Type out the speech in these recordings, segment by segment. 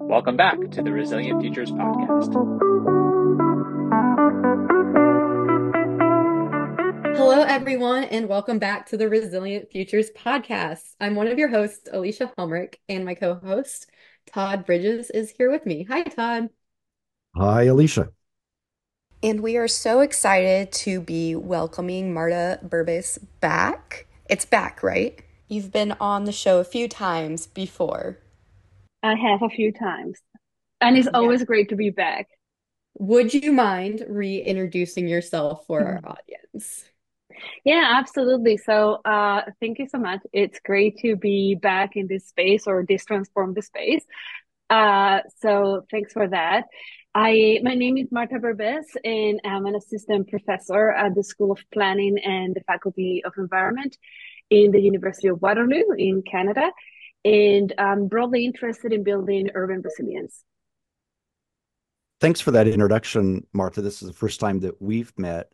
Welcome back to the Resilient Futures Podcast. Hello, everyone, and welcome back to the Resilient Futures Podcast. I'm one of your hosts, Alysha Helmrich, and my co host, Todd Bridges, is here with me. Hi, Todd. Hi, Alysha. And we are so excited to be welcoming Marta Berbés back. It's back, right? You've been on the show a few times before. I have a few times. And it's always yeah. great to be back. Would you mind reintroducing yourself for our audience? Yeah, absolutely. So, uh, thank you so much. It's great to be back in this space or this transformed space. Uh, so thanks for that. I my name is Marta Berbés, and I'm an assistant professor at the School of Planning and the Faculty of Environment in the University of Waterloo in Canada, and I'm broadly interested in building urban resilience. Thanks for that introduction, Martha. This is the first time that we've met,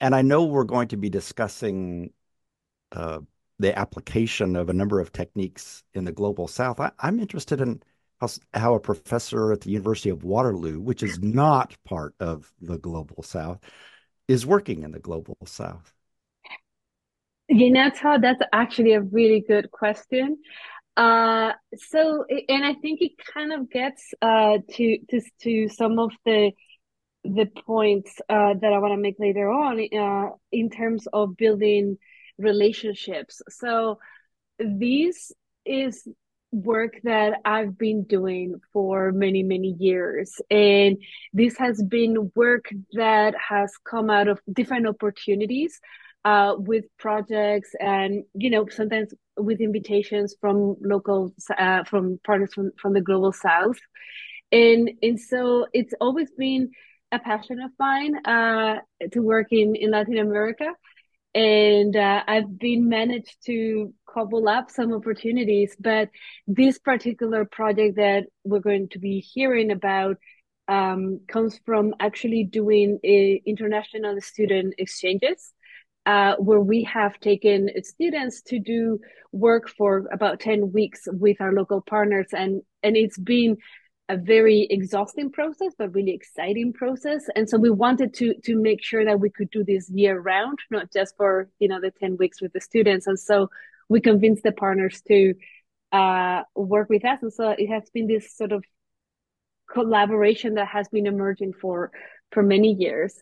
and I know we're going to be discussing uh, the application of a number of techniques in the global South. I, I'm interested in how, how a professor at the University of Waterloo, which is not part of the global South, is working in the global South. You know, Todd, that's actually a really good question. Uh, so, and I think it kind of gets uh, to, to to some of the the points uh, that I want to make later on uh, in terms of building relationships. So, this is work that I've been doing for many, many years. And this has been work that has come out of different opportunities uh, with projects and, you know, sometimes with invitations from local, uh, from partners from, from the global South. And, and so it's always been a passion of mine uh, to work in, in Latin America and uh, I've been managed to cobble up some opportunities. But this particular project that we're going to be hearing about um, comes from actually doing international student exchanges. Uh, where we have taken students to do work for about 10 weeks with our local partners and and it's been a very exhausting process, but really exciting process. And so we wanted to to make sure that we could do this year round, not just for you know the ten weeks with the students. And so we convinced the partners to uh, work with us. And so it has been this sort of collaboration that has been emerging for for many years.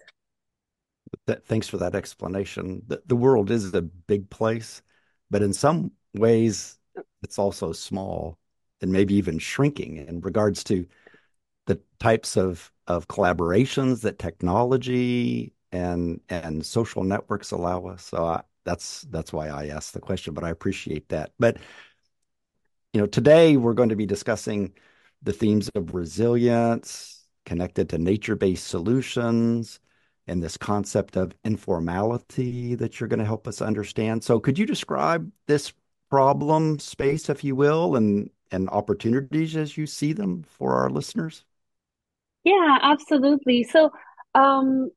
That, thanks for that explanation. The, the world is a big place, but in some ways, it's also small and maybe even shrinking in regards to the types of of collaborations that technology and and social networks allow us. So I, that's that's why I asked the question, but I appreciate that. But you know, today we're going to be discussing the themes of resilience connected to nature-based solutions and this concept of informality that you're going to help us understand. So could you describe this problem space, if you will, and and opportunities as you see them for our listeners? Yeah, absolutely. So um,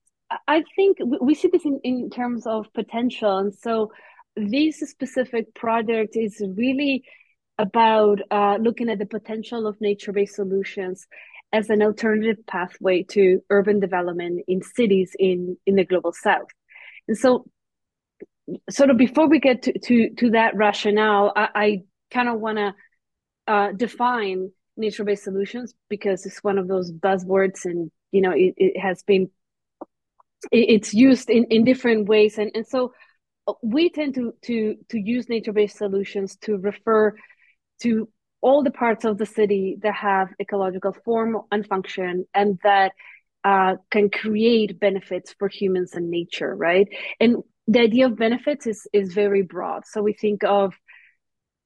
I think we see this in, in terms of potential. And so this specific project is really about uh, looking at the potential of nature-based solutions as an alternative pathway to urban development in cities in, in the global south. And so sort of before we get to, to, to that rationale, I, I kind of want to uh, define nature-based solutions because it's one of those buzzwords and you know it, it has been it, it's used in, in different ways and, and so we tend to to to use nature-based solutions to refer to all the parts of the city that have ecological form and function and that uh, can create benefits for humans and nature right? And the idea of benefits is is very broad. So we think of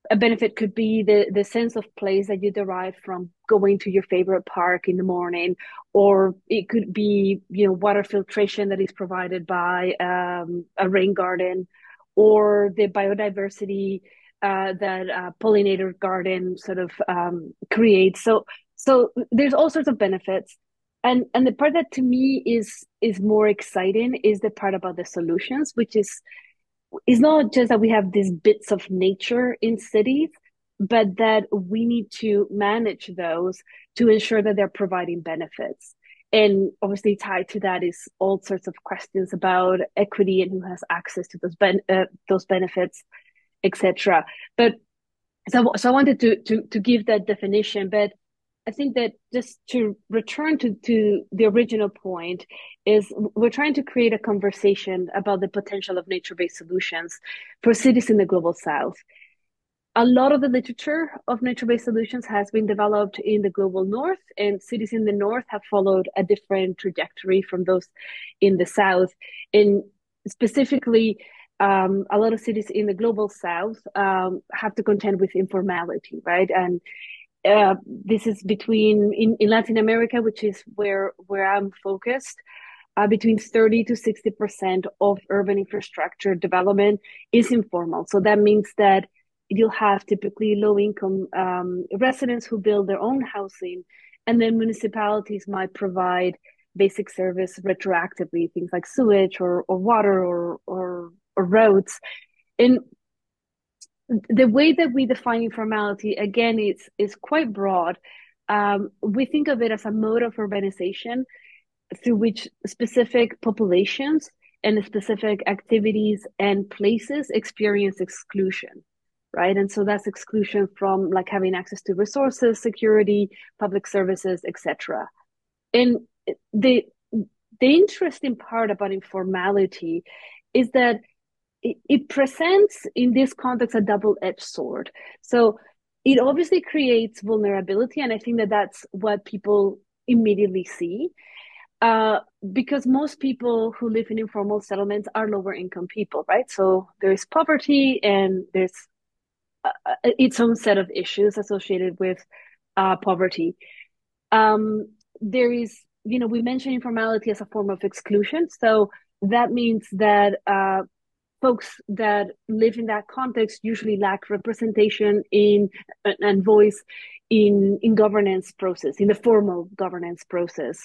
a benefit could be the the sense of place that you derive from going to your favorite park in the morning or it could be you know water filtration that is provided by um, a rain garden or the biodiversity uh, that a pollinator garden sort of um, creates. So so there's all sorts of benefits. And and the part that to me is is more exciting is the part about the solutions which is it's not just that we have these bits of nature in cities, but that we need to manage those to ensure that they're providing benefits. And obviously, tied to that is all sorts of questions about equity and who has access to those ben- uh, those benefits, etc. But so, so I wanted to to to give that definition, but I think that just to return to, to the original point is we're trying to create a conversation about the potential of nature-based solutions for cities in the global south. A lot of the literature of nature-based solutions has been developed in the global north, and cities in the north have followed a different trajectory from those in the south. And specifically, um, a lot of cities in the global south um, have to contend with informality, right? And uh, this is between in, in Latin America, which is where where I'm focused. Uh, between 30 to 60 percent of urban infrastructure development is informal. So that means that you'll have typically low income um, residents who build their own housing, and then municipalities might provide basic service retroactively, things like sewage or, or water or, or, or roads. And the way that we define informality again is is quite broad. Um, we think of it as a mode of urbanization through which specific populations and specific activities and places experience exclusion right? And so that's exclusion from like having access to resources security public services etc and the the interesting part about informality is that it, presents in this context a double-edged sword. So it obviously creates vulnerability, and I think that that's what people immediately see. Uh, because most people who live in informal settlements are lower income people, right? So there's poverty and there's uh, uh, its own set of issues associated with uh, poverty. Um, there is, you know, we mentioned informality as a form of exclusion. So that means that uh, folks that live in that context usually lack representation in and voice in in governance process in the formal governance process.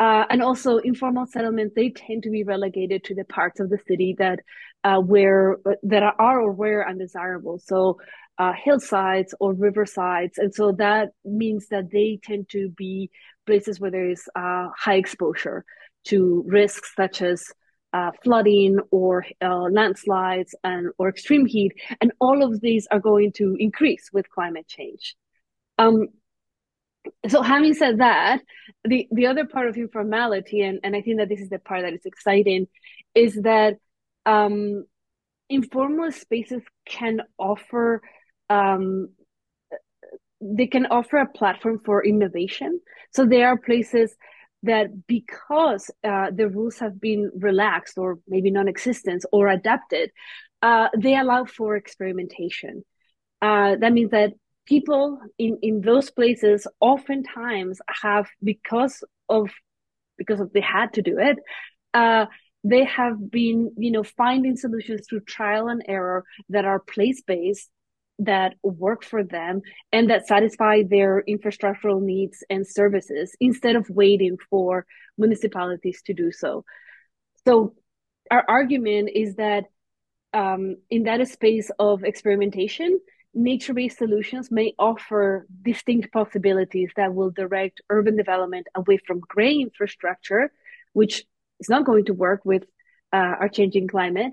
Uh, and also informal settlements they tend to be relegated to the parts of the city that uh, where that are or were undesirable. So uh, hillsides or riversides. And so that means that they tend to be places where there is uh, high exposure to risks such as uh, flooding or uh, landslides and or extreme heat, and all of these are going to increase with climate change. Um, so having said that, the, the other part of informality, and, and I think that this is the part that is exciting, is that um, informal spaces can offer um, they can offer a platform for innovation. So there are places that because uh, the rules have been relaxed or maybe non-existent or adapted, uh, they allow for experimentation. Uh, that means that people in, in those places oftentimes have because of because of they had to do it uh, they have been you know finding solutions through trial and error that are place based that work for them and that satisfy their infrastructural needs and services instead of waiting for municipalities to do so. So, our argument is that um, in that space of experimentation, nature based solutions may offer distinct possibilities that will direct urban development away from gray infrastructure, which is not going to work with uh, our changing climate,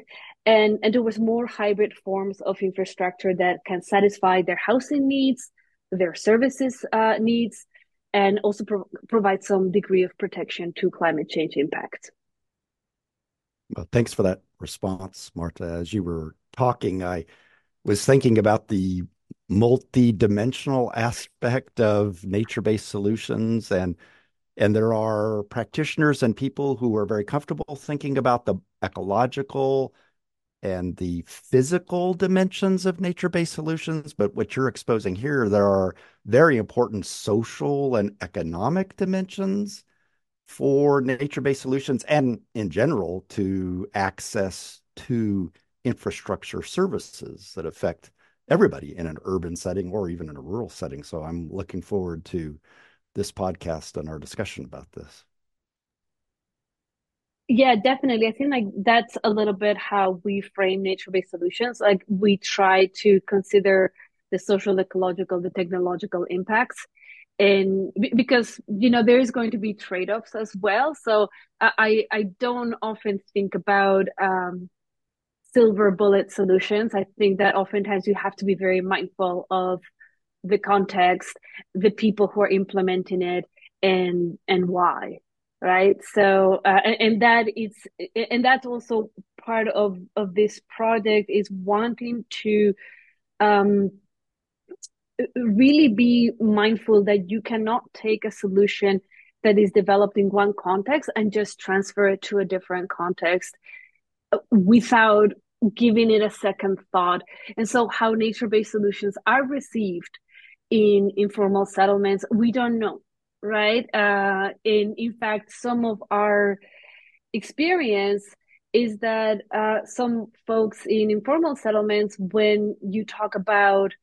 and and there was more hybrid forms of infrastructure that can satisfy their housing needs their services uh, needs and also pro- provide some degree of protection to climate change impact. Well thanks for that response marta as you were talking i was thinking about the multi-dimensional aspect of nature-based solutions and and there are practitioners and people who are very comfortable thinking about the ecological and the physical dimensions of nature-based solutions, but what you're exposing here, there are very important social and economic dimensions for nature-based solutions and in general to access to infrastructure services that affect everybody in an urban setting or even in a rural setting. So I'm looking forward to this podcast and our discussion about this. Yeah, definitely. I think like that's a little bit how we frame nature-based solutions. Like we try to consider the social, ecological, the technological impacts. And because you know there is going to be trade-offs as well, so I I don't often think about um, silver bullet solutions. I think that oftentimes you have to be very mindful of the context, the people who are implementing it, and and why right? So uh, and, and that is and that's also part of of this project is wanting to um really be mindful that you cannot take a solution that is developed in one context and just transfer it to a different context without giving it a second thought. And so how nature-based solutions are received in informal settlements we don't know right? Uh, in in fact, some of our experience is that uh, some folks in informal settlements, when you talk about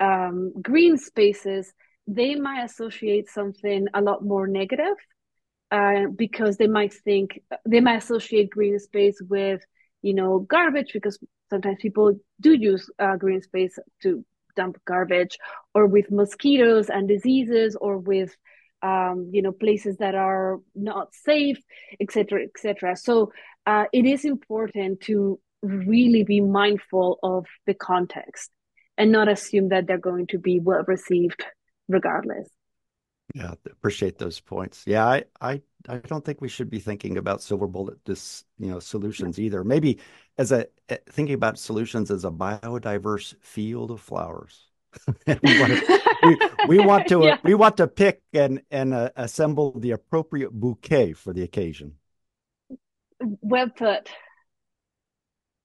um, green spaces, they might associate something a lot more negative uh, because they might think they might associate green space with you know garbage because sometimes people do use uh, green space to dump garbage or with mosquitoes and diseases or with um, you know places that are not safe etc etc so uh, it is important to really be mindful of the context and not assume that they're going to be well received regardless. Yeah appreciate those points. Yeah i i i don't think we should be thinking about silver bullet dis, you know solutions either. Maybe as a thinking about solutions as a biodiverse field of flowers we, want to, we, we, want to yeah. we want to pick and and uh, assemble the appropriate bouquet for the occasion. Well put.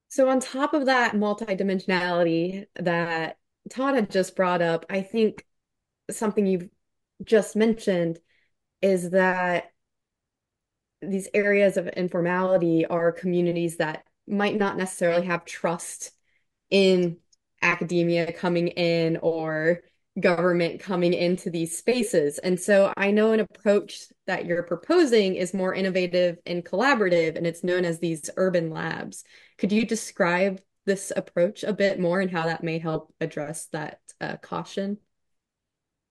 So on top of that multidimensionality that Todd had just brought up, I think something you've just mentioned is that these areas of informality are communities that might not necessarily have trust in academia coming in or government coming into these spaces. And so I know an approach that you're proposing is more innovative and collaborative, and it's known as these urban labs. Could you describe this approach a bit more and how that may help address that uh, caution?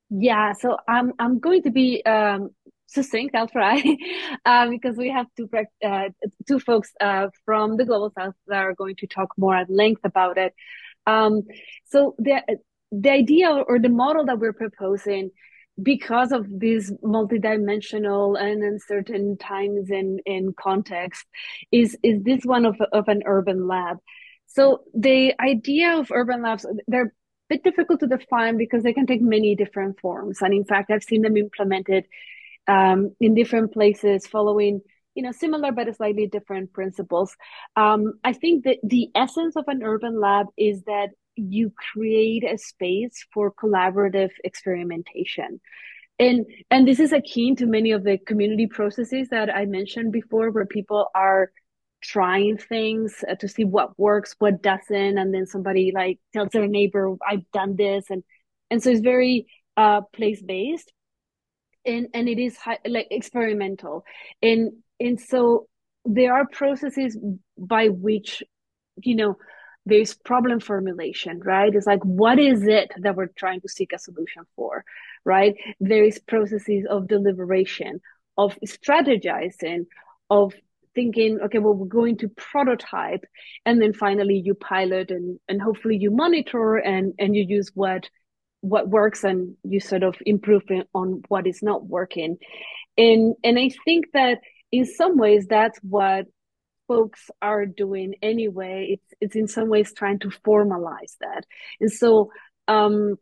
Yeah, so I'm I'm going to be um, succinct. I'll try uh, because we have two uh, two folks uh, from the global south that are going to talk more at length about it. Um, so the the idea or the model that we're proposing, because of these multidimensional and uncertain times and, and context, is is this one of of an urban lab. So the idea of urban labs, they're a bit difficult to define because they can take many different forms. And in fact, I've seen them implemented um, in different places following you know similar but slightly different principles. Um, i think that the essence of an urban lab is that you create a space for collaborative experimentation. And and this is akin to many of the community processes that i mentioned before where people are trying things uh, to see what works what doesn't and then somebody like tells their neighbor i've done this and and so it's very uh place based and and it is high, like experimental. And and so there are processes by which you know there's problem formulation right? It's like what is it that we're trying to seek a solution for right? There is processes of deliberation of strategizing of thinking okay well we're going to prototype and then finally you pilot and and hopefully you monitor and and you use what what works and you sort of improve on what is not working. And and i think that in some ways that's what folks are doing anyway. It's it's in some ways trying to formalize that. And so um,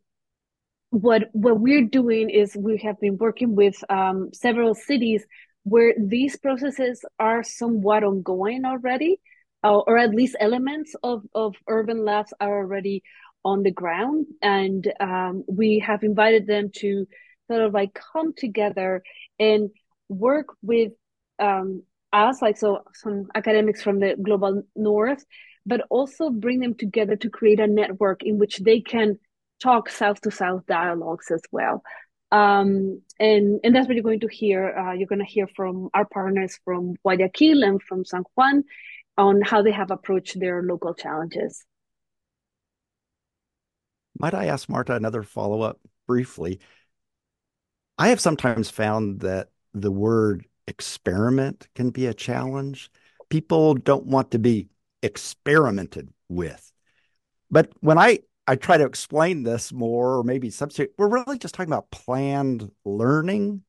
what what we're doing is we have been working with um, several cities where these processes are somewhat ongoing already uh, or at least elements of of urban labs are already on the ground. And um, we have invited them to sort of like come together and work with um, us, like so some academics from the global north, but also bring them together to create a network in which they can talk south to south dialogues as well. Um, and and that's what you're going to hear. Uh, you're going to hear from our partners from Guayaquil and from San Juan on how they have approached their local challenges. Might I ask Marta another follow-up briefly? I have sometimes found that the word experiment can be a challenge. People don't want to be experimented with. But when I I try to explain this more, or maybe substitute, we're really just talking about planned learning.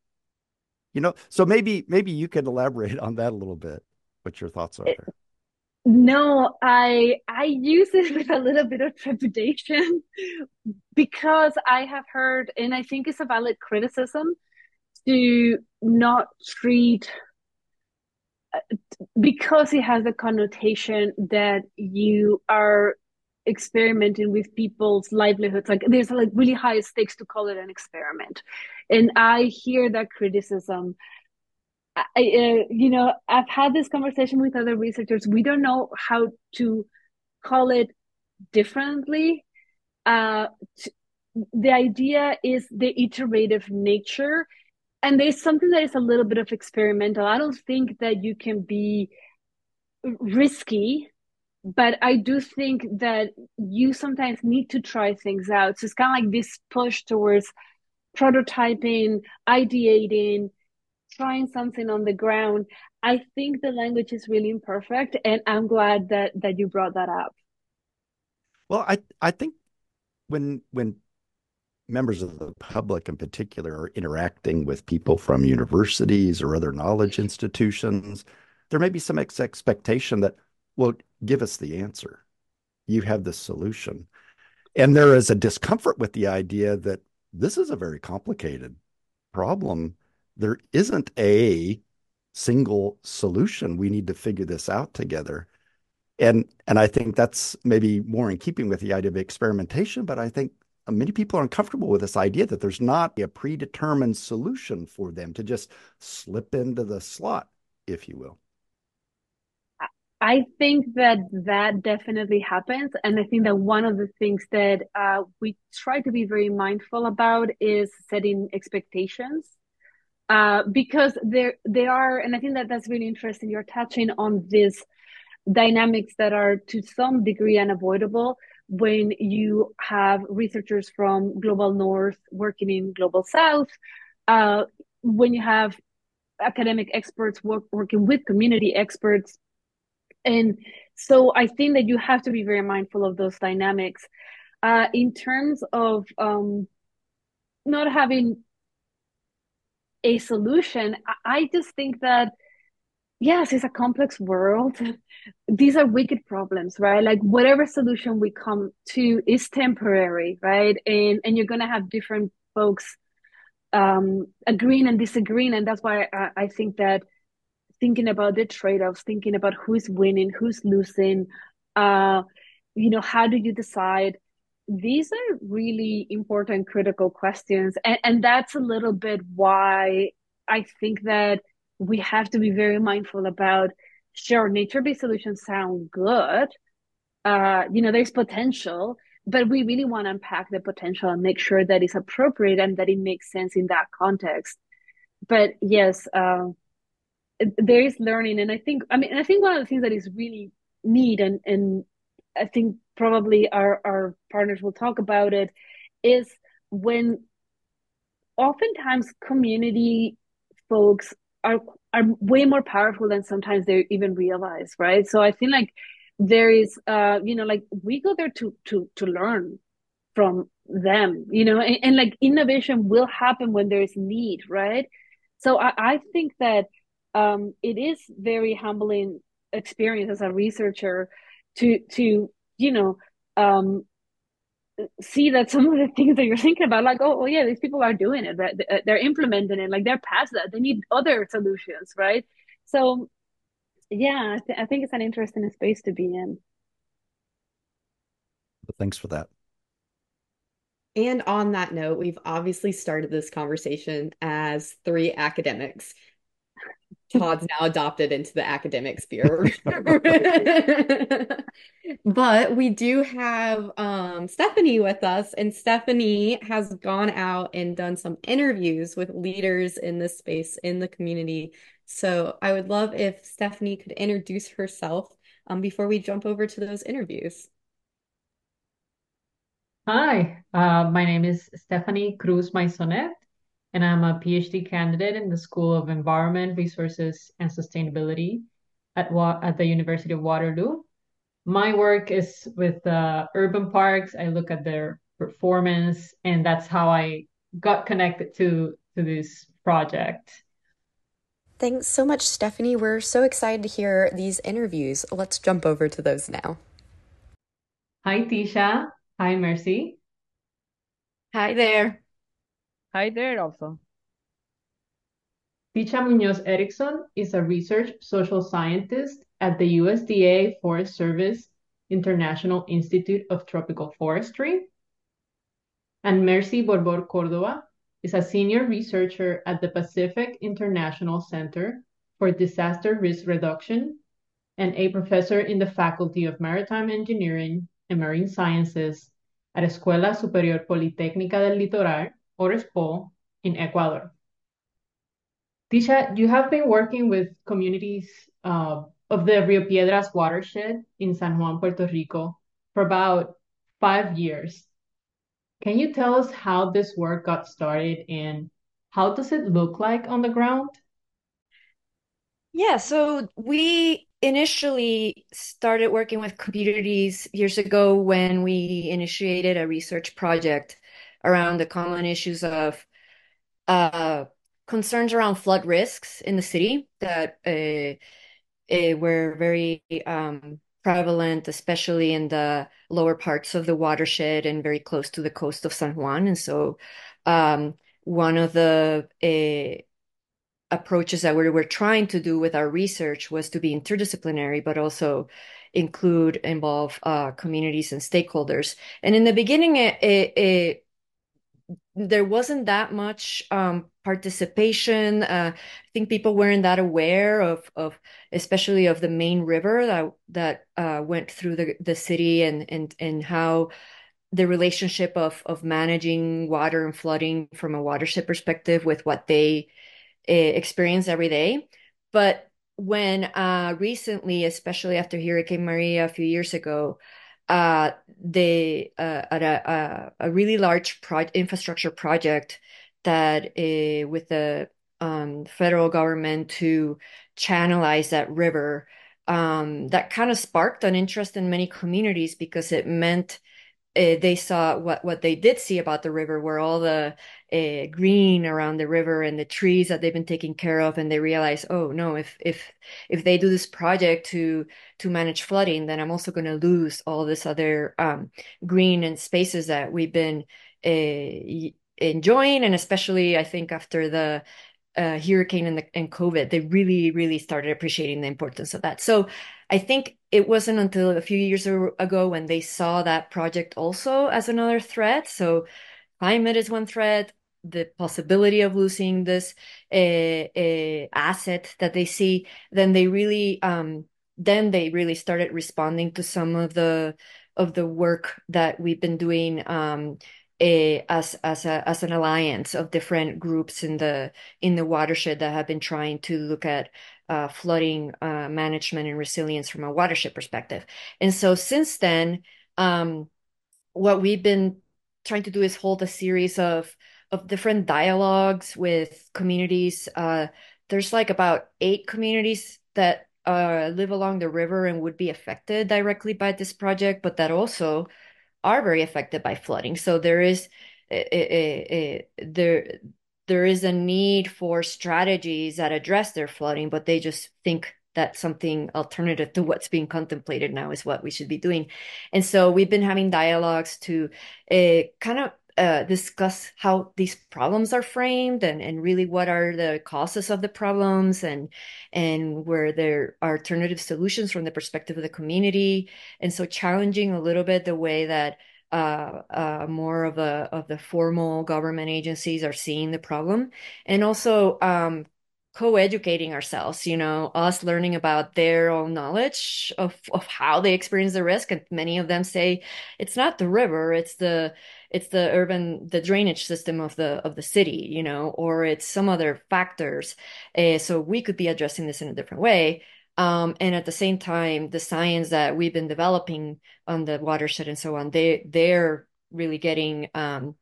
You know, so maybe maybe you could elaborate on that a little bit, what your thoughts are there. No, I I use it with a little bit of trepidation because I have heard, and I think it's a valid criticism to not treat because it has the connotation that you are experimenting with people's livelihoods like there's like really high stakes to call it an experiment. And i hear that criticism. I, uh, you know i've had this conversation with other researchers. We don't know how to call it differently. Uh, the idea is the iterative nature and there's something that is a little bit of experimental i don't think that you can be risky but I do think that you sometimes need to try things out. So it's kind of like this push towards prototyping, ideating, trying something on the ground. I think the language is really imperfect, and I'm glad that that you brought that up. Well, I I think when when members of the public in particular are interacting with people from universities or other knowledge institutions, there may be some ex- expectation that well, give us the answer. You have the solution. And there is a discomfort with the idea that this is a very complicated problem. There isn't a single solution. We need to figure this out together. And and I think that's maybe more in keeping with the idea of experimentation, but I think many people are uncomfortable with this idea that there's not a predetermined solution for them to just slip into the slot, if you will. I think that that definitely happens. And I think that one of the things that uh, we try to be very mindful about is setting expectations. Uh, because there, there are, and I think that that's really interesting. You're touching on these dynamics that are to some degree unavoidable when you have researchers from global north working in global south, uh, when you have academic experts work, working with community experts and so I think that you have to be very mindful of those dynamics. Uh, in terms of um, not having a solution, I just think that yes, it's a complex world. These are wicked problems, right? Like whatever solution we come to is temporary, right? And and you're gonna have different folks um, agreeing and disagreeing, and that's why I, I think that thinking about the trade-offs, thinking about who's winning, who's losing, uh, you know, how do you decide? These are really important, critical questions. And, and that's a little bit why I think that we have to be very mindful about sure, nature-based solutions sound good. Uh, you know, there's potential, but we really want to unpack the potential and make sure that it's appropriate and that it makes sense in that context. But yes, uh, there is learning and i think i mean i think one of the things that is really neat and and i think probably our our partners will talk about it is when oftentimes community folks are are way more powerful than sometimes they even realize right? So i feel like there is uh you know like we go there to to to learn from them you know and, and like innovation will happen when there is need right? So I, I think that um, it is very humbling experience as a researcher to to you know um, see that some of the things that you're thinking about like oh, oh yeah these people are doing it they're, they're implementing it like they're past that they need other solutions right? So yeah I, th- I think it's an interesting space to be in. Thanks for that. And on that note, we've obviously started this conversation as three academics. Todd's now adopted into the academic sphere. but we do have um, Stephanie with us, and Stephanie has gone out and done some interviews with leaders in this space in the community. So I would love if Stephanie could introduce herself um, before we jump over to those interviews. Hi, uh, my name is Stephanie Cruz Maysonet, and I'm a PhD candidate in the School of Environment, Resources, and Sustainability at, Wa at the University of Waterloo. My work is with uh, urban parks. I look at their performance, and that's how I got connected to to this project. Thanks so much, Stephanie. We're so excited to hear these interviews. Let's jump over to those now. Hi, Tischa. Hi, Mercy. Hi there. Hi there also. Tischa Muñoz Erickson is a research social scientist at the USDA Forest Service International Institute of Tropical Forestry. And Mercy Borbor Cordova is a senior researcher at the Pacific International Center for Disaster Risk Reduction and a professor in the Faculty of Maritime Engineering and Marine Sciences at Escuela Superior Politécnica del Litoral, or ESPOL, in Ecuador. Tischa, you have been working with communities uh, of the Rio Piedras watershed in San Juan, Puerto Rico, for about five years. Can you tell us how this work got started and how does it look like on the ground? Yeah, so we initially started working with communities years ago when we initiated a research project around the common issues of uh, concerns around flood risks in the city that uh, uh, were very um, prevalent, especially in the lower parts of the watershed and very close to the coast of San Juan. And so um, one of the uh, approaches that we were trying to do with our research was to be interdisciplinary, but also include, involve uh, communities and stakeholders. And in the beginning, it, it, it there wasn't that much um, participation. Uh, I think people weren't that aware of, of especially of the main river that that uh, went through the, the city and and and how the relationship of of managing water and flooding from a watershed perspective with what they uh, experience every day. But when uh, recently, especially after Hurricane Maria a few years ago, uh, they uh, at a, a, really large pro infrastructure project that uh, with the um, federal government to channelize that river um, that kind of sparked an interest in many communities because it meant uh, they saw what what they did see about the river were all the uh, green around the river and the trees that they've been taking care of and they realized oh no if if if they do this project to to manage flooding then i'm also going to lose all this other um, green and spaces that we've been uh, enjoying and especially i think after the uh, hurricane and, the, and COVID, they really, really started appreciating the importance of that. So I think it wasn't until a few years ago when they saw that project also as another threat. So climate is one threat, the possibility of losing this uh, uh, asset that they see, then they really, um, then they really started responding to some of the of the work that we've been doing um, a, as as a as an alliance of different groups in the in the watershed that have been trying to look at uh, flooding uh, management and resilience from a watershed perspective. And so since then, um, what we've been trying to do is hold a series of of different dialogues with communities. Uh, there's like about eight communities that uh, live along the river and would be affected directly by this project, but that also are very affected by flooding. So there is a, a, a, there there is a need for strategies that address their flooding, but they just think that something alternative to what's being contemplated now is what we should be doing. And so we've been having dialogues to uh, kind of uh, discuss how these problems are framed and, and really what are the causes of the problems and and where there are alternative solutions from the perspective of the community. And so challenging a little bit the way that uh, uh, more of a of the formal government agencies are seeing the problem, and also um, co-educating ourselves you know us learning about their own knowledge of, of how they experience the risk. And many of them say it's not the river it's the it's the urban the drainage system of the of the city you know or it's some other factors. Uh, so we could be addressing this in a different way um, and at the same time the science that we've been developing on the watershed and so on they they're really getting um,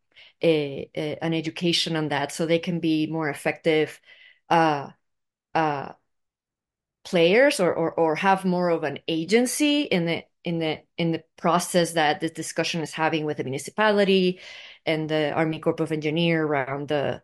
a, a, an education on that so they can be more effective uh, uh, players or, or or have more of an agency in the in the in the process that this discussion is having with the municipality and the Army Corps of Engineer around the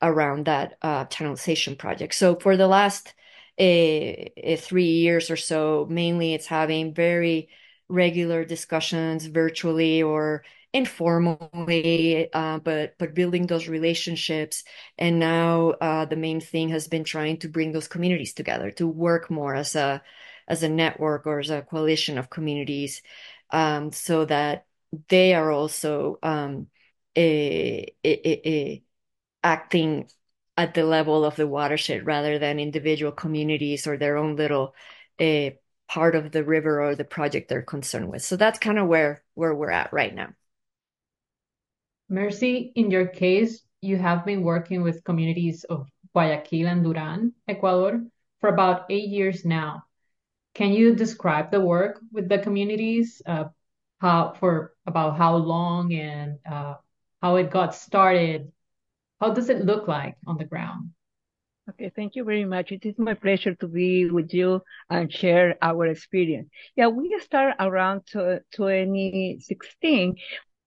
around that uh, channelization project. So for the last uh, three years or so, mainly it's having very regular discussions virtually or informally, uh, but but building those relationships. And now uh, the main thing has been trying to bring those communities together to work more as a as a network or as a coalition of communities, um, so that they are also um, a, a, a, acting at the level of the watershed rather than individual communities or their own little uh, part of the river or the project they're concerned with. So that's kind of where where we're at right now. Mercy, in your case, you have been working with communities of Guayaquil and Duran, Ecuador, for about eight years now. Can you describe the work with the communities, uh, how for about how long and uh, how it got started? How does it look like on the ground? Okay, thank you very much. It is my pleasure to be with you and share our experience. Yeah, we started around 2016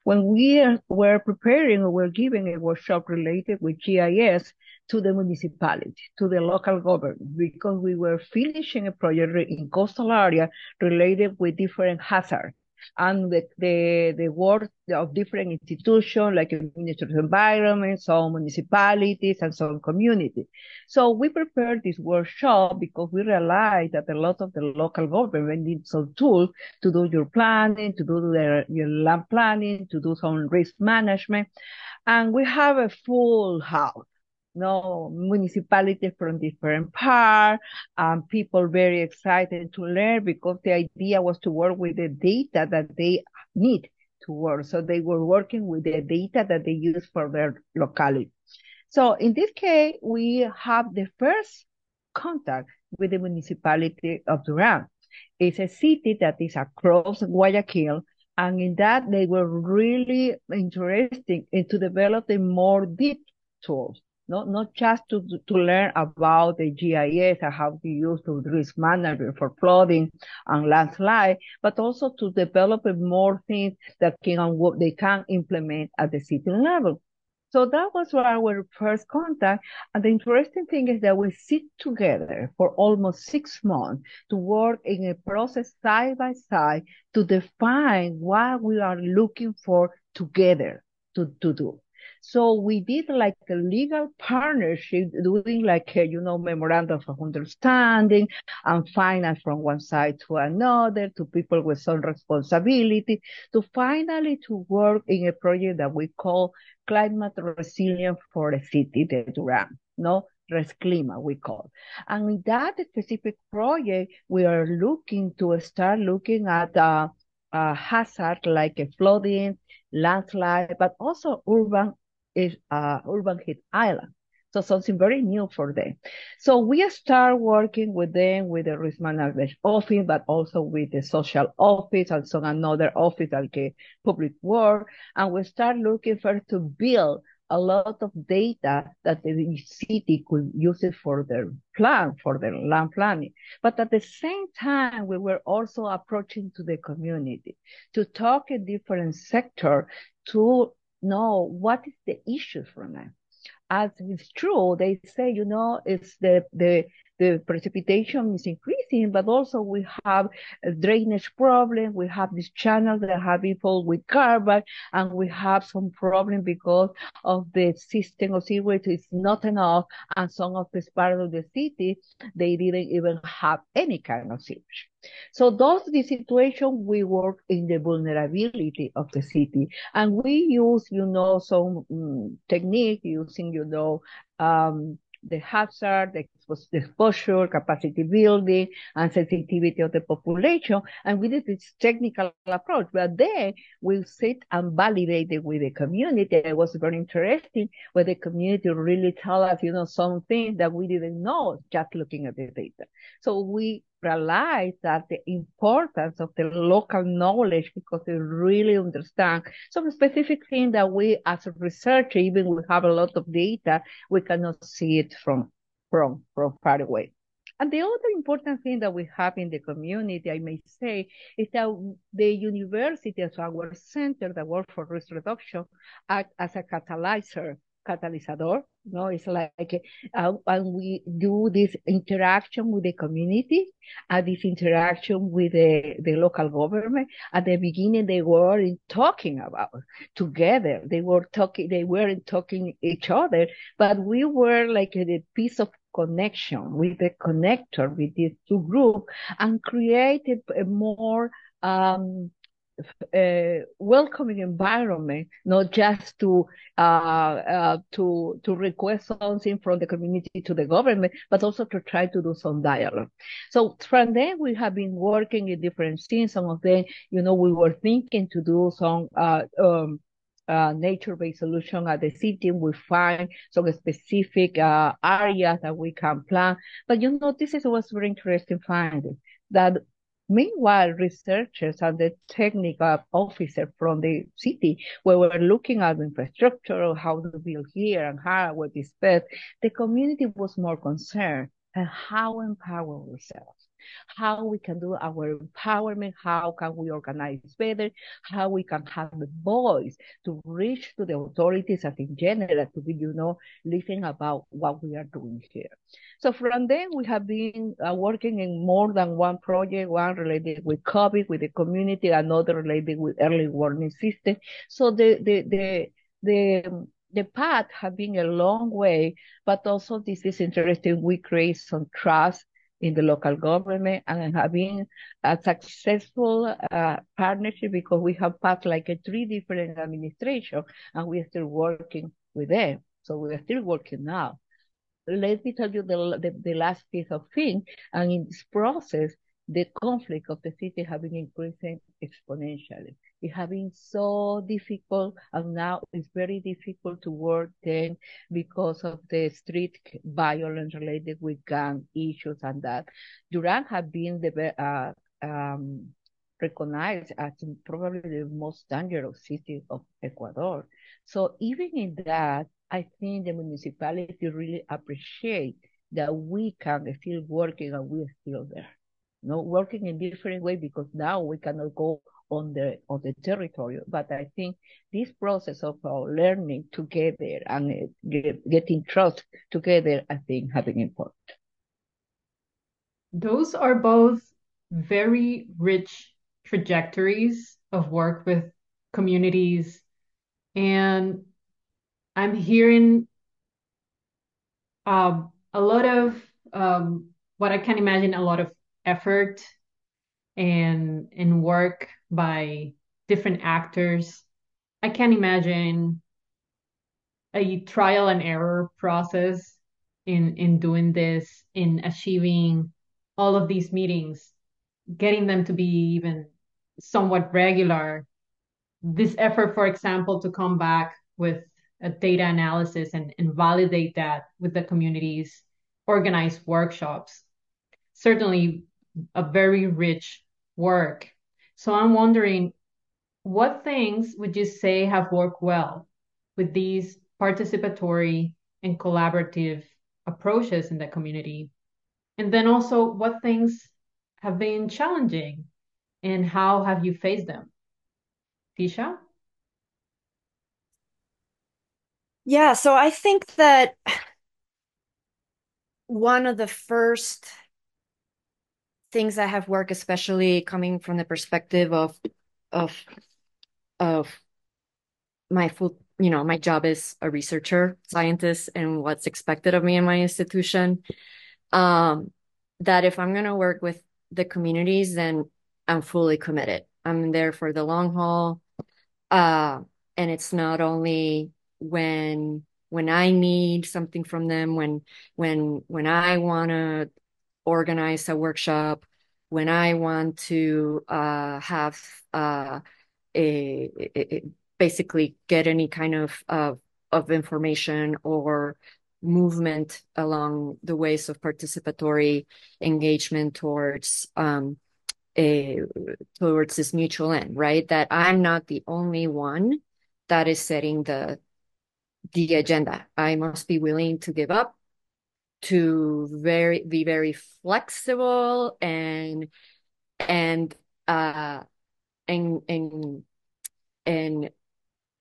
when we were preparing or were giving a workshop related with GIS to the municipality, to the local government, because we were finishing a project in coastal area related with different hazards and the, the, the work of different institutions like the Ministry of Environment, some municipalities, and some communities. So we prepared this workshop because we realized that a lot of the local government needs some tools to do your planning, to do their, your land planning, to do some risk management. And we have a full house no municipalities from different parts, and um, people very excited to learn because the idea was to work with the data that they need to work. So they were working with the data that they use for their locality. So in this case, we have the first contact with the municipality of Duran. It's a city that is across Guayaquil, and in that they were really interested in to develop the more deep tools not, not just to, to learn about the GIS and how to use the risk management for flooding and landslide, but also to develop more things that can they can implement at the city level. So that was our first contact. And the interesting thing is that we sit together for almost six months to work in a process side by side to define what we are looking for together to, to do. So we did like a legal partnership, doing like, a, you know, memorandum of understanding and finance from one side to another to people with some responsibility to finally to work in a project that we call climate resilience for the city, the Duran, no? Resclima, we call. And in that specific project, we are looking to start looking at uh, a hazard like a flooding, landslide, but also urban is uh, urban heat island. So something very new for them. So we start working with them with the risk management office, but also with the social office and some another office like public work. And we start looking for to build a lot of data that the city could use it for their plan, for their land planning. But at the same time, we were also approaching to the community to talk a different sector to know what is the issue for them. As it's true, they say, you know, it's the, the, the precipitation is increasing, but also we have a drainage problem. We have these channels that have been full with carbon, and we have some problem because of the system of sewage is not enough, and some of this part of the city they didn't even have any kind of sewage. So those the situation we work in the vulnerability of the city, and we use you know some um, technique using you know um, the hazard, the exposure, capacity building, and sensitivity of the population. And we did this technical approach, but then we sit and validate it with the community. It was very interesting where the community really tell us, you know, something that we didn't know just looking at the data. So we realize that the importance of the local knowledge because they really understand some specific thing that we as a researcher, even we have a lot of data, we cannot see it from from from far away. And the other important thing that we have in the community, I may say, is that the university as our center that work for risk reduction act as a catalyzer catalyzador. No, it's like uh, and we do this interaction with the community, and uh, this interaction with the, the local government. At the beginning, they weren't talking about together. They were talking. They weren't talking each other, but we were like a piece of connection with the connector with these two groups and created a more um, uh, welcoming environment, not just to uh, uh, to to request something from the community to the government, but also to try to do some dialogue. So from then we have been working in different things. Some of them, you know, we were thinking to do some uh, um, uh, nature-based solution at the city. We find some specific uh, areas that we can plan. But you know, this is what's very interesting finding that Meanwhile, researchers and the technical officer from the city, we were looking at the infrastructure, how to build here and how with this bed, the community was more concerned and how empower ourselves how we can do our empowerment, how can we organize better, how we can have a voice to reach to the authorities as in general to be, you know, listening about what we are doing here. So from then we have been uh, working in more than one project, one related with COVID, with the community, another related with early warning system. So the, the, the, the, the path have been a long way, but also this is interesting. We create some trust in the local government and having a successful uh, partnership because we have passed like a three different administration and we are still working with them. So we are still working now. Let me tell you the, the, the last piece of thing. And in this process, the conflict of the city have been increasing exponentially. Has been so difficult, and now it's very difficult to work then because of the street violence related with gang issues and that. Durán has been the uh, um, recognized as probably the most dangerous city of Ecuador. So even in that, I think the municipality really appreciate that we can still working and we're still there know, working in different way because now we cannot go on the on the territory. But I think this process of uh, learning together and uh, get, getting trust together, I think, having important. Those are both very rich trajectories of work with communities, and I'm hearing um, a lot of um, what I can imagine a lot of effort and and work by different actors. I can't imagine a trial and error process in in doing this, in achieving all of these meetings, getting them to be even somewhat regular. This effort, for example, to come back with a data analysis and, and validate that with the communities, organize workshops. Certainly a very rich work. So I'm wondering, what things would you say have worked well with these participatory and collaborative approaches in the community? And then also, what things have been challenging and how have you faced them? Tischa? Yeah, so I think that one of the first things that have worked, especially coming from the perspective of of of my full, you know, my job is a researcher, scientist, and what's expected of me in my institution. Um, that if I'm going to work with the communities, then I'm fully committed. I'm there for the long haul. Uh, and it's not only when when I need something from them, when when when I want to organize a workshop, when I want to uh, have uh, a, a, basically get any kind of, of of information or movement along the ways of participatory engagement towards um, a, towards this mutual end, right? That I'm not the only one that is setting the the agenda. I must be willing to give up, to very be very flexible and and uh and and and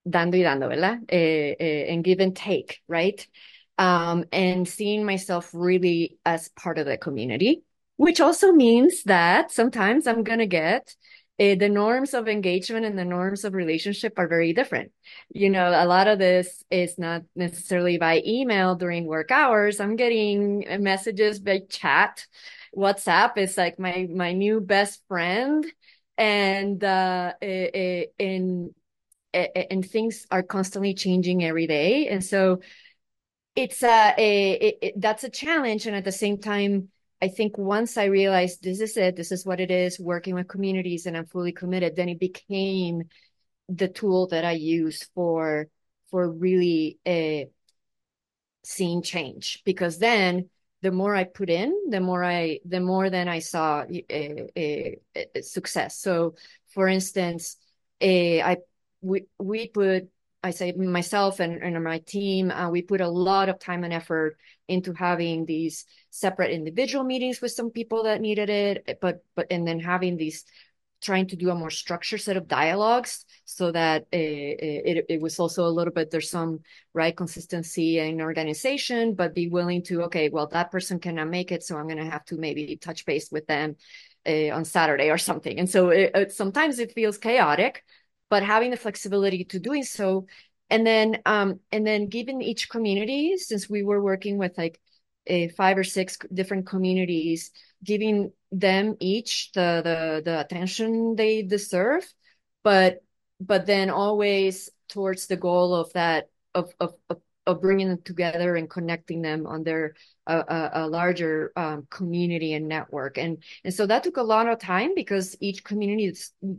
dando y dando, ¿verdad? Eh, eh, and give and take, right? Um, and seeing myself really as part of the community, which also means that sometimes I'm gonna get uh, the norms of engagement and the norms of relationship are very different. You know, a lot of this is not necessarily by email during work hours. I'm getting messages by chat. WhatsApp is like my my new best friend, and uh, eh, eh, and and things are constantly changing every day, and so it's a, a it, it, that's a challenge, and at the same time I think once I realized this is it, this is what it is, working with communities, and I'm fully committed, then it became the tool that I use for for really uh, seeing change. Because then the more I put in, the more I the more then I saw a, a, a success. So, for instance, a, I we we put I say myself and, and my team, uh, we put a lot of time and effort into having these separate individual meetings with some people that needed it, but but and then having these trying to do a more structured set of dialogues so that uh, it, it was also a little bit there's some right consistency in organization but be willing to okay well that person cannot make it so i'm going to have to maybe touch base with them uh, on saturday or something. And so it, it, sometimes it feels chaotic but having the flexibility to doing so. And then um and then given each community since we were working with like a five or six different communities giving them each the the the attention they deserve but but then always towards the goal of that of of of, of bringing them together and connecting them on their a, a, larger um, community and network. And and so that took a lot of time because each community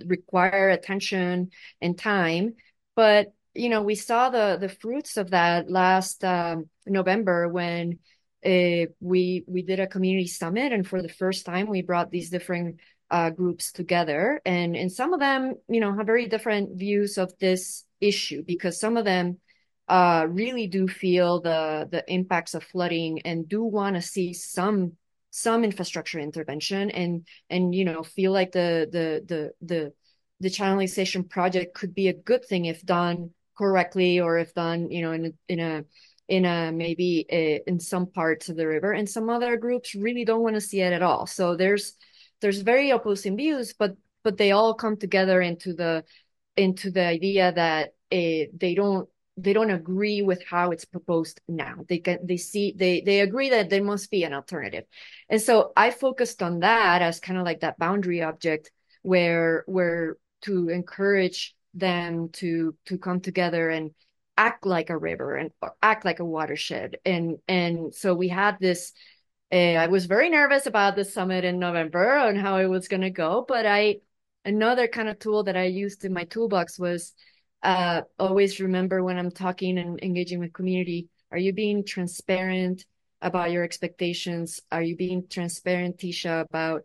require attention and time. But you know we saw the the fruits of that last um, november when uh, we we did a community summit, and for the first time, we brought these different uh, groups together, and and some of them, you know, have very different views of this issue because some of them uh, really do feel the the impacts of flooding and do want to see some some infrastructure intervention and and you know feel like the the the the the channelization project could be a good thing if done correctly or if done you know in a, in a in a maybe a, in some parts of the river. And some other groups really don't want to see it at all. So there's there's very opposing views but but they all come together into the into the idea that uh, they don't they don't agree with how it's proposed now they can they see they they agree that there must be an alternative and so i focused on that as kind of like that boundary object where where to encourage them to to come together and act like a river and act like a watershed. And and so we had this. Uh, I was very nervous about the summit in November and how it was going to go, but I another kind of tool that I used in my toolbox was uh, always remember when I'm talking and engaging with community. Are you being transparent about your expectations? Are you being transparent, Tischa, about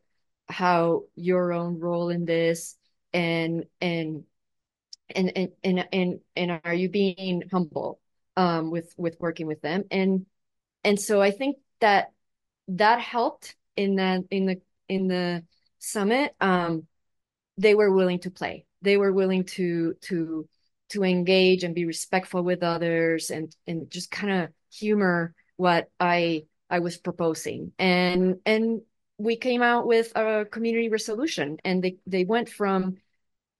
how your own role in this and and and and and and, and are you being humble um, with with working with them and and so i think that that helped in that in the in the summit um, they were willing to play they were willing to to to engage and be respectful with others and and just kind of humor what i i was proposing and and we came out with a community resolution and they they went from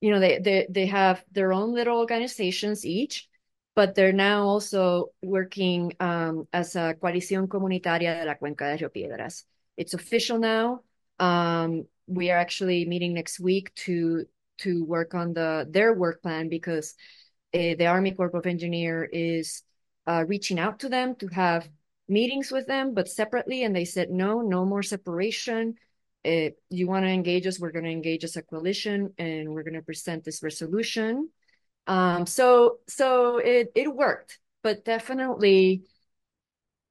you know, they they they have their own little organizations each, but they're now also working um, as a coalición comunitaria de la Cuenca de Río Piedras. It's official now. Um, we are actually meeting next week to to work on the their work plan because uh, the Army Corps of Engineer is uh, reaching out to them to have meetings with them, but separately, and they said no, no more separation if you want to engage us, we're going to engage as a coalition and we're going to present this resolution. Um, so so it it worked, but definitely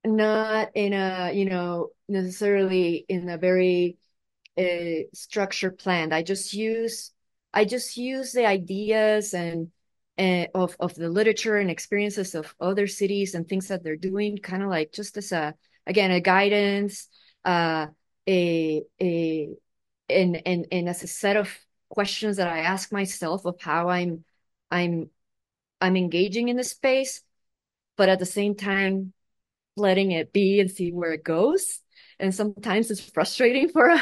not in a, you know, necessarily in a very uh, structured plan. I just use I just use the ideas and uh, of of the literature and experiences of other cities and things that they're doing, kind of like just as a again a guidance, uh, a a and and and as a set of questions that I ask myself of how I'm I'm I'm engaging in the space, but at the same time letting it be and see where it goes. And sometimes it's frustrating for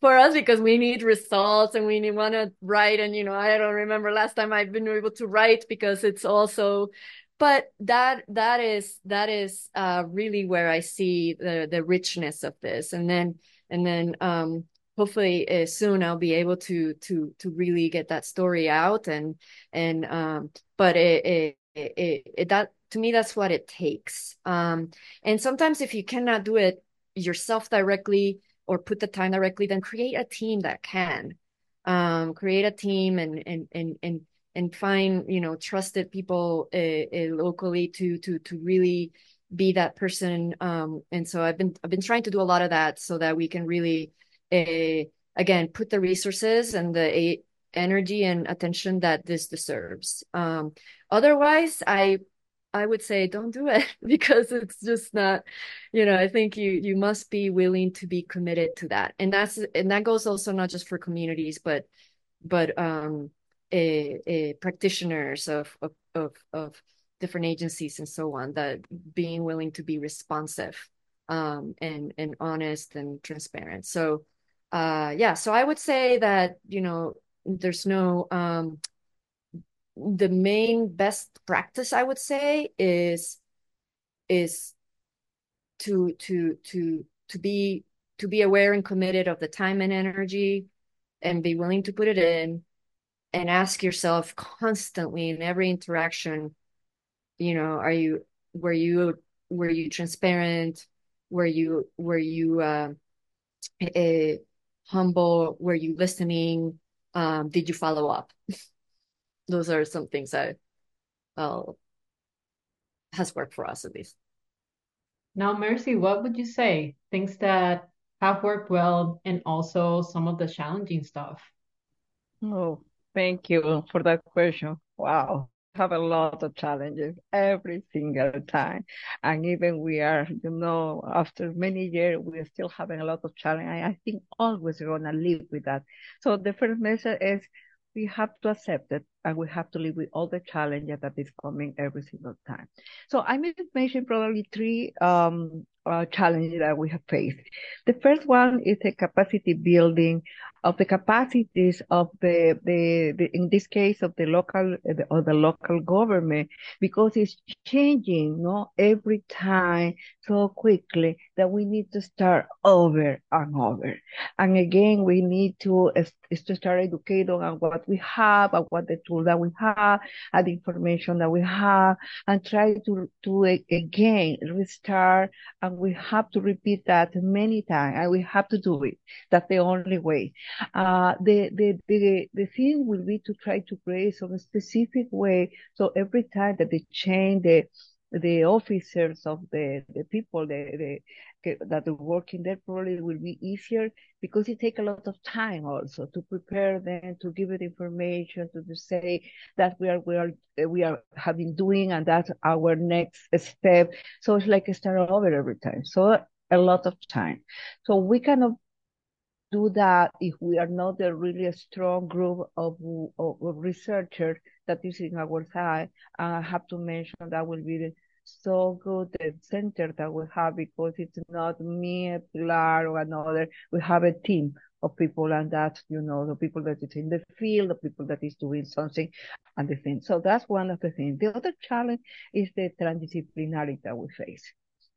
for us because we need results and we want to write. And you know, I don't remember last time I've been able to write because it's also but that that is that is uh, really where I see the the richness of this, and then and then um, hopefully uh, soon I'll be able to to to really get that story out. And and um, but it it, it, it that to me that's what it takes. Um, and sometimes if you cannot do it yourself directly or put the time directly then create a team that can um, create a team and and and and and find you know trusted people uh, uh, locally to to to really be that person. Um, and so i've been i've been trying to do a lot of that so that we can really uh, again put the resources and the energy and attention that this deserves. Um, otherwise i i would say don't do it because it's just not you know i think you you must be willing to be committed to that. And that's and that goes also not just for communities but but um a, a practitioners of, of of of different agencies and so on that being willing to be responsive um and and honest and transparent. So uh yeah so i would say that you know there's no um the main best practice i would say is is to to to to be to be aware and committed of the time and energy and be willing to put it in and ask yourself constantly in every interaction you know are you were you were you transparent? Were you were you uh, humble? Were you listening? Um, did you follow up those are some things that uh, has worked for us at least now mercy what would you say things that have worked well and also some of the challenging stuff oh thank you for that question wow have a lot of challenges every single time. And even we are, you know, after many years, we're still having a lot of challenge. I think always we're going to live with that. So the first message is we have to accept it and we have to live with all the challenges that is coming every single time. So I may mention probably three um, uh, challenges that we have faced. The first one is the capacity building of the capacities of the, the, the in this case of the local or the local government because it's changing you know, every time so quickly that we need to start over and over. And again we need to is to start educating on what we have and what the tool that we have and the information that we have and try to to again restart. And we have to repeat that many times. And we have to do it. That's the only way. Uh, the, the, the, the thing will be to try to create some specific way. So every time that they change the, the officers of the, the people the, the, that are working there probably will be easier because it takes a lot of time also to prepare them, to give it information, to, to say that we are, we are, we are having doing and that's our next step. So it's like a start over every time. So a lot of time. So we cannot do that if we are not a really strong group of, of, of researchers that is in our side. And I have to mention that will be the, so good the center that we have because it's not me, a Pilar, or another. We have a team of people and that's, you know, the people that is in the field, the people that is doing something and the thing. So that's one of the things. The other challenge is the transdisciplinarity that we face.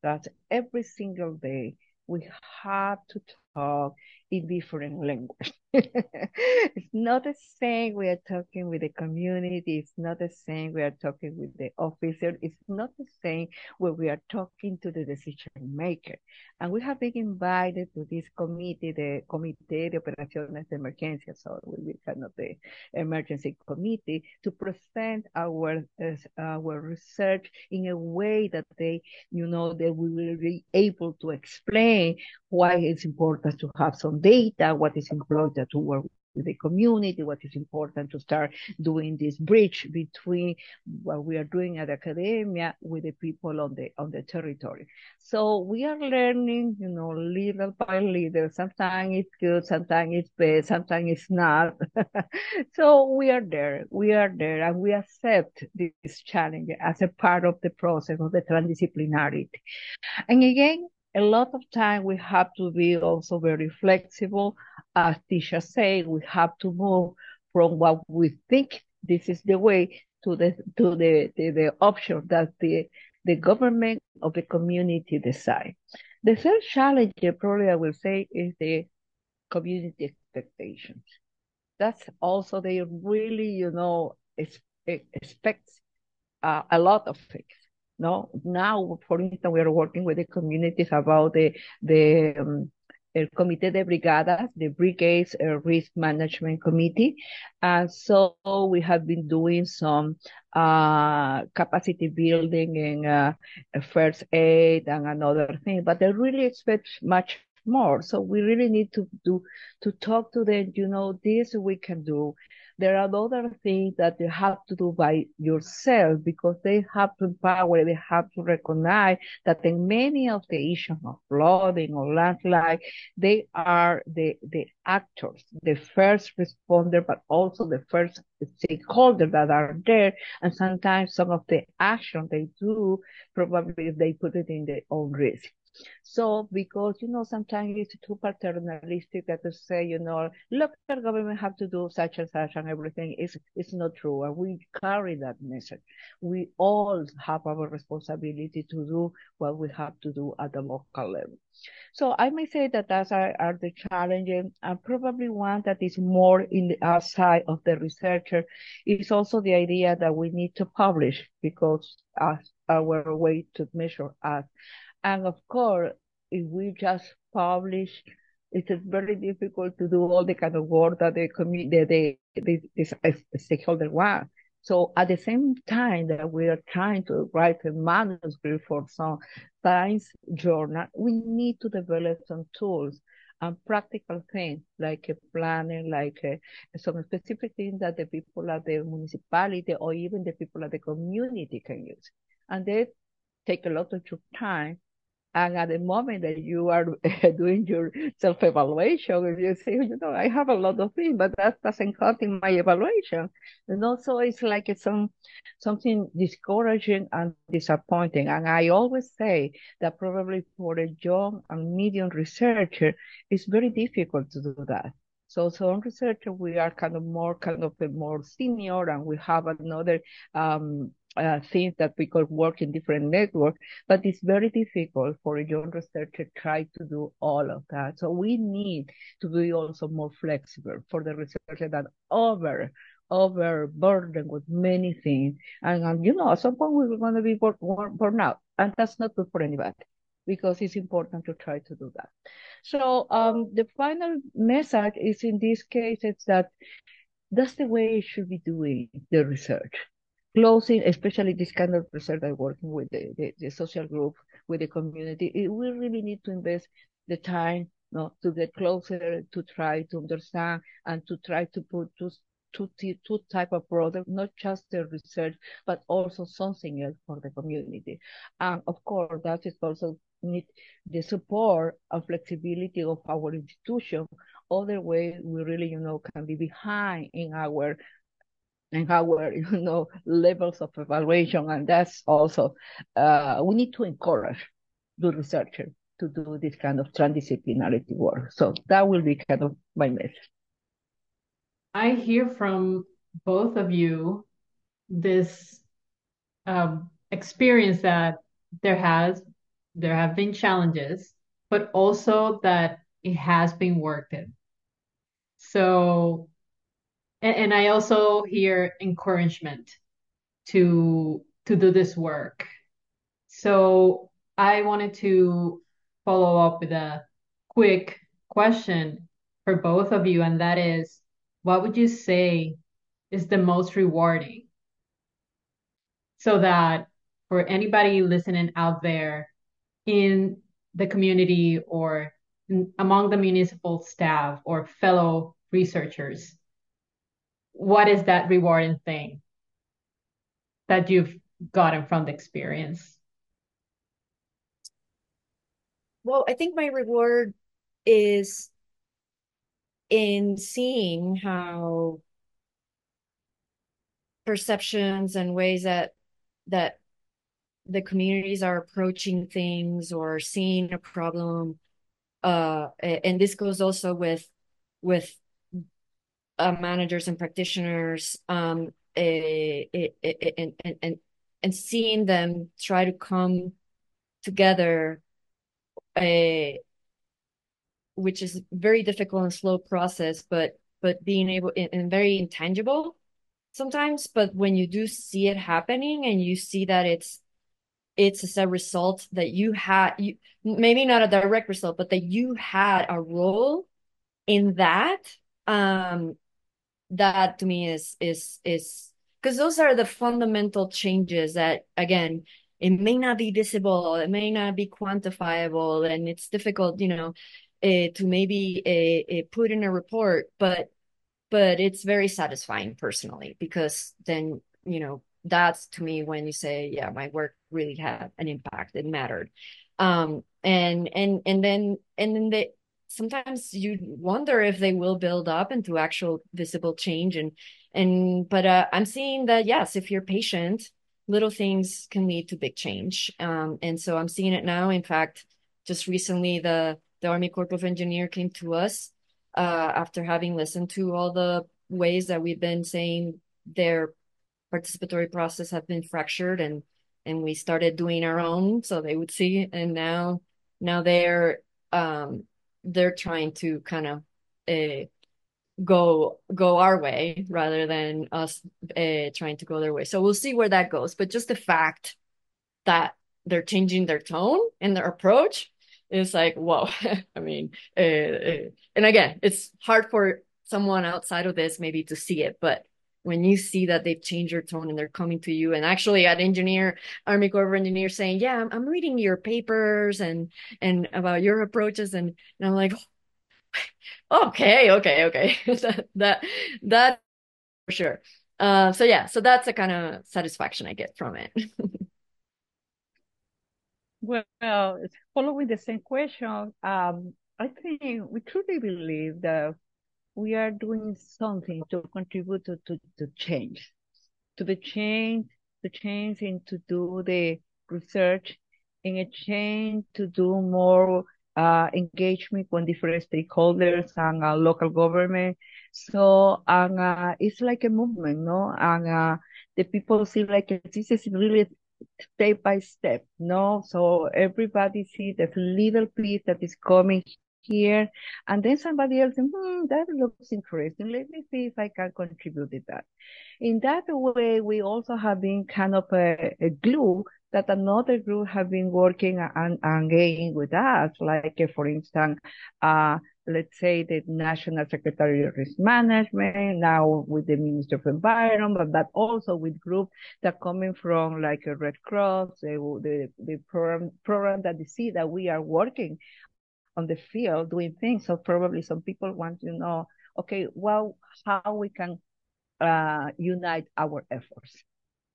That every single day we have to talk in different language. It's not the same we are talking with the community. It's not the same we are talking with the officer. It's not the same when we are talking to the decision maker. And we have been invited to this committee, the Comité de Operaciones de Emergencia, so we will kind of the emergency committee, to present our uh, our research in a way that they, you know, that we will be able to explain why it's important to have some data, what is important to work with the community, what is important to start doing this bridge between what we are doing at academia with the people on the on the territory. So we are learning, you know, little by little. Sometimes it's good, sometimes it's bad, sometimes it's not. so we are there, we are there, and we accept this challenge as a part of the process of the transdisciplinarity. And again, a lot of time we have to be also very flexible. As Tischa said, we have to move from what we think this is the way to the to the the, the option that the the government of the community decide. The third challenge, probably I will say, is the community expectations. That's also they really, you know, expect uh, a lot of things. No, now, for instance, we are working with the communities about the the um, El Comité de Brigadas, the Brigades uh, Risk Management Committee. And so we have been doing some uh, capacity building and uh, first aid and another thing, but they really expect much more. So we really need to do to talk to them. You know, this we can do. There are other things that you have to do by yourself because they have to empower, they have to recognize that in many of the issues of flooding or landslide, they are the, the actors, the first responder, but also the first stakeholder that are there. And sometimes some of the action they do, probably if they put it in their own risk. So because, you know, sometimes it's too paternalistic that to say, you know, local government have to do such and such and everything. It's, it's not true. And we carry that message. We all have our responsibility to do what we have to do at the local level. So I may say that those are, are the challenges and probably one that is more in the outside of the researcher is also the idea that we need to publish because as our way to measure us. And of course, if we just publish, it is very difficult to do all the kind of work that the community, the, the, the uh, stakeholder want. So at the same time that we are trying to write a manuscript for some science journal, we need to develop some tools and practical things like a planning, like a, some specific things that the people at the municipality or even the people at the community can use. And they take a lot of time and at the moment that you are doing your self-evaluation, if you say, you know, I have a lot of things, but that doesn't count in my evaluation. And also it's like it's some something discouraging and disappointing. And I always say that probably for a young and medium researcher, it's very difficult to do that. So some researcher, we are kind of more kind of more senior and we have another um, uh, things that we could work in different networks, but it's very difficult for a young researcher to try to do all of that. So we need to be also more flexible for the researcher that over overburdened with many things. And, and you know, at some point we're going to be burnt, burn out, and that's not good for anybody because it's important to try to do that. So um, the final message is in this case, it's that that's the way you should be doing the research closing, especially this kind of research I'm working with the, the, the, social group, with the community, it, we really need to invest the time you know, to get closer, to try to understand and to try to put two, two, two type of product, not just the research, but also something else for the community. And of course, that is also need the support and flexibility of our institution. Other way, we really, you know, can be behind in our and our you know levels of evaluation and that's also uh, we need to encourage the researcher to do this kind of transdisciplinarity work. So that will be kind of my message. I hear from both of you this um, experience that there has there have been challenges but also that it has been worked in So, and, and I also hear encouragement to to do this work. So I wanted to follow up with a quick question for both of you, and that is, what would you say is the most rewarding? So that for anybody listening out there in the community or among the municipal staff or fellow researchers, what is that rewarding thing that you've gotten from the experience? Well, I think my reward is in seeing how perceptions and ways that that the communities are approaching things or seeing a problem uh and this goes also with with uh, managers and practitioners um and, and and and seeing them try to come together which is very difficult and slow process but but being able and very intangible sometimes but when you do see it happening and you see that it's it's as a result that you had you maybe not a direct result but that you had a role in that um that to me is is is because those are the fundamental changes that again it may not be visible it may not be quantifiable and it's difficult you know uh, to maybe uh, uh, put in a report but but it's very satisfying personally because then you know that's to me when you say yeah my work really had an impact it mattered. Um and and and then and then they sometimes you wonder if they will build up into actual visible change and and but uh, i'm seeing that yes if you're patient little things can lead to big change. Um and so i'm seeing it now. In fact just recently the the army corps of engineer came to us uh after having listened to all the ways that we've been saying their participatory process have been fractured and and we started doing our own so they would see. And now now they're um they're trying to kind of uh, go go our way rather than us uh, trying to go their way. So we'll see where that goes. But just the fact that they're changing their tone and their approach is like whoa. I mean uh, and again it's hard for someone outside of this maybe to see it but when you see that they've changed their tone and they're coming to you and actually at engineer army corps of engineers saying yeah i'm, I'm reading your papers and and about your approaches and, and i'm like okay okay okay. That, that that for sure. Uh, so yeah so that's the kind of satisfaction i get from it. Well following the same question um, i think we truly believe that we are doing something to contribute to, to, to change, to the change, the change in to do the research, in a change to do more uh, engagement with different stakeholders and uh, local government. So, and uh, it's like a movement, no? And uh, the people see like this is really step by step, no? So everybody see the little piece that is coming here. And then somebody else, hmm, that looks interesting. Let me see if I can contribute to that. In that way, we also have been kind of a, a glue that another group have been working and, engaging with us, like uh, for instance, uh, let's say the National Secretary of Risk Management, now with the Minister of Environment, but also with groups that coming from like a Red Cross, the, the, the program, program that they see that we are working on the field doing things. So probably some people want to know, okay, well, how we can uh, unite our efforts.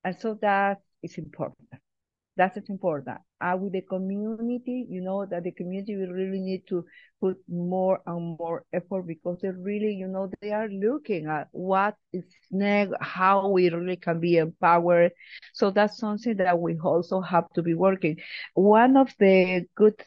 And so that is important. That is important. Uh, with the community, you know that the community will really need to put more and more effort because they really, you know, they are looking at what is next, how we really can be empowered. So that's something that we also have to be working. One of the good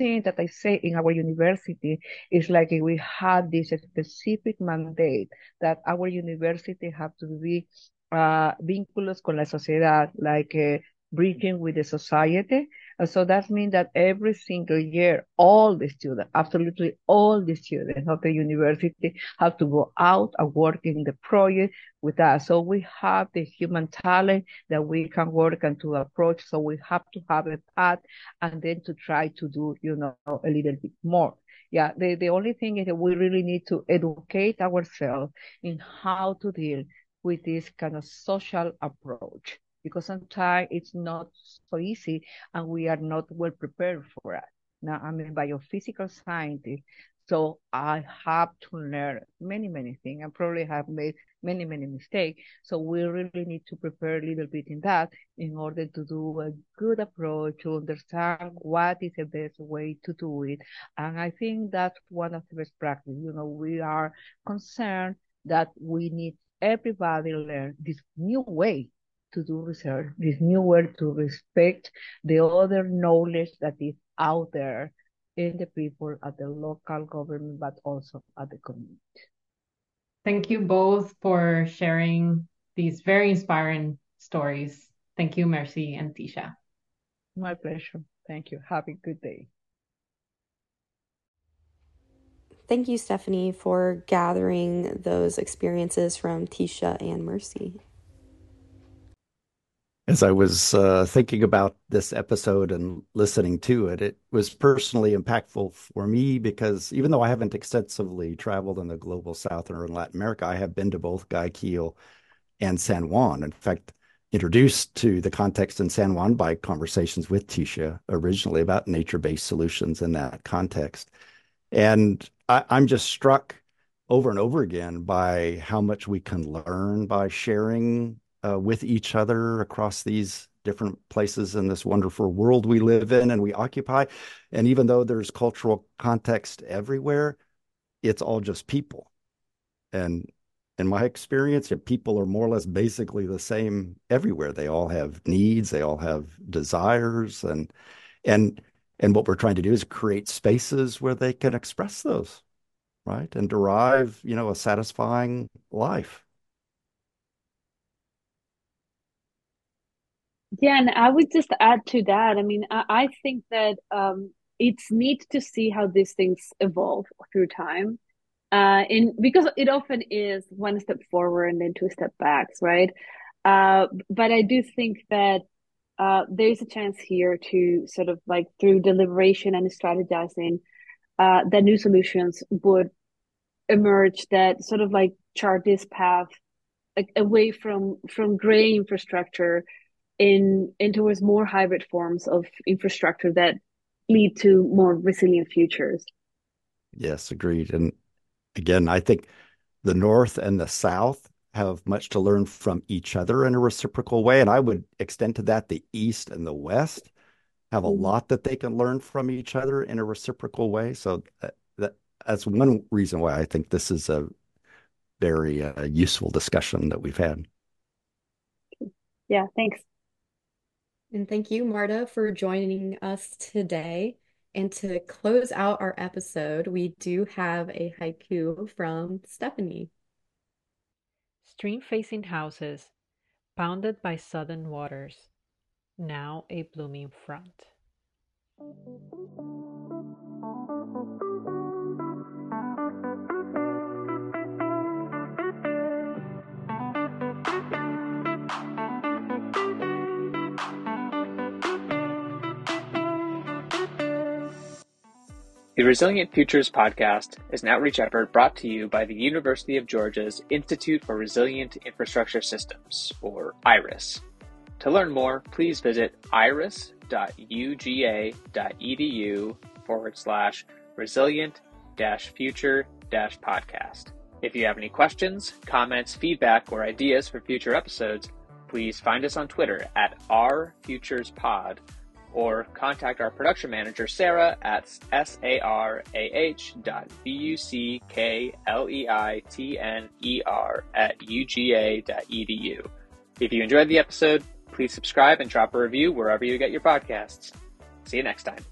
thing that I say in our university is like we had this specific mandate that our university have to be uh, vínculos con la sociedad, like uh, bridging with the society. And so that means that every single year, all the students, absolutely all the students of the university have to go out and work in the project with us. So we have the human talent that we can work and to approach. So we have to have a path and then to try to do, you know, a little bit more. Yeah, the, the only thing is that we really need to educate ourselves in how to deal with this kind of social approach because sometimes it's not so easy and we are not well prepared for it. Now, I'm a biophysical scientist, so I have to learn many, many things and probably have made many, many mistakes. So we really need to prepare a little bit in that in order to do a good approach, to understand what is the best way to do it. And I think that's one of the best practices. You know, we are concerned that we need everybody learn this new way to do research, this new way to respect the other knowledge that is out there in the people at the local government, but also at the community. Thank you both for sharing these very inspiring stories. Thank you, Mercy and Tischa. My pleasure. Thank you. Have a good day. Thank you, Stephanie, for gathering those experiences from Tischa and Mercy. As I was uh, thinking about this episode and listening to it, it was personally impactful for me because even though I haven't extensively traveled in the global south or in Latin America, I have been to both Guayaquil and San Juan. In fact, introduced to the context in San Juan by conversations with Tischa originally about nature based solutions in that context. And I, I'm just struck over and over again by how much we can learn by sharing uh, with each other across these different places in this wonderful world we live in and we occupy. And even though there's cultural context everywhere, it's all just people. And in my experience, people are more or less basically the same everywhere. They all have needs, they all have desires, and and and what we're trying to do is create spaces where they can express those, right? And derive, you know, a satisfying life. Yeah, and I would just add to that. I mean, I, I think that um, it's neat to see how these things evolve through time. Uh, in because it often is one step forward and then two step backs, right? Uh, but I do think that uh, there's a chance here to sort of like through deliberation and strategizing uh, that new solutions would emerge that sort of like chart this path like, away from from gray infrastructure in in towards more hybrid forms of infrastructure that lead to more resilient futures. Yes, agreed. And again, I think the North and the South have much to learn from each other in a reciprocal way. And I would extend to that the East and the West have a mm-hmm. lot that they can learn from each other in a reciprocal way. So that, that that's one reason why I think this is a very uh, useful discussion that we've had. Yeah, thanks. And thank you, Marta, for joining us today. And to close out our episode, we do have a haiku from Stephanie. Stream facing houses, bounded by southern waters, now a blooming front. The Resilient Futures podcast is an outreach effort brought to you by the University of Georgia's Institute for Resilient Infrastructure Systems, or IRIS. To learn more, please visit iris.uga.edu forward slash resilient future podcast. If you have any questions, comments, feedback, or ideas for future episodes, please find us on Twitter at rfuturespod or contact our production manager, Sarah, at sarah.buckleitner at uga.edu. If you enjoyed the episode, please subscribe and drop a review wherever you get your podcasts. See you next time.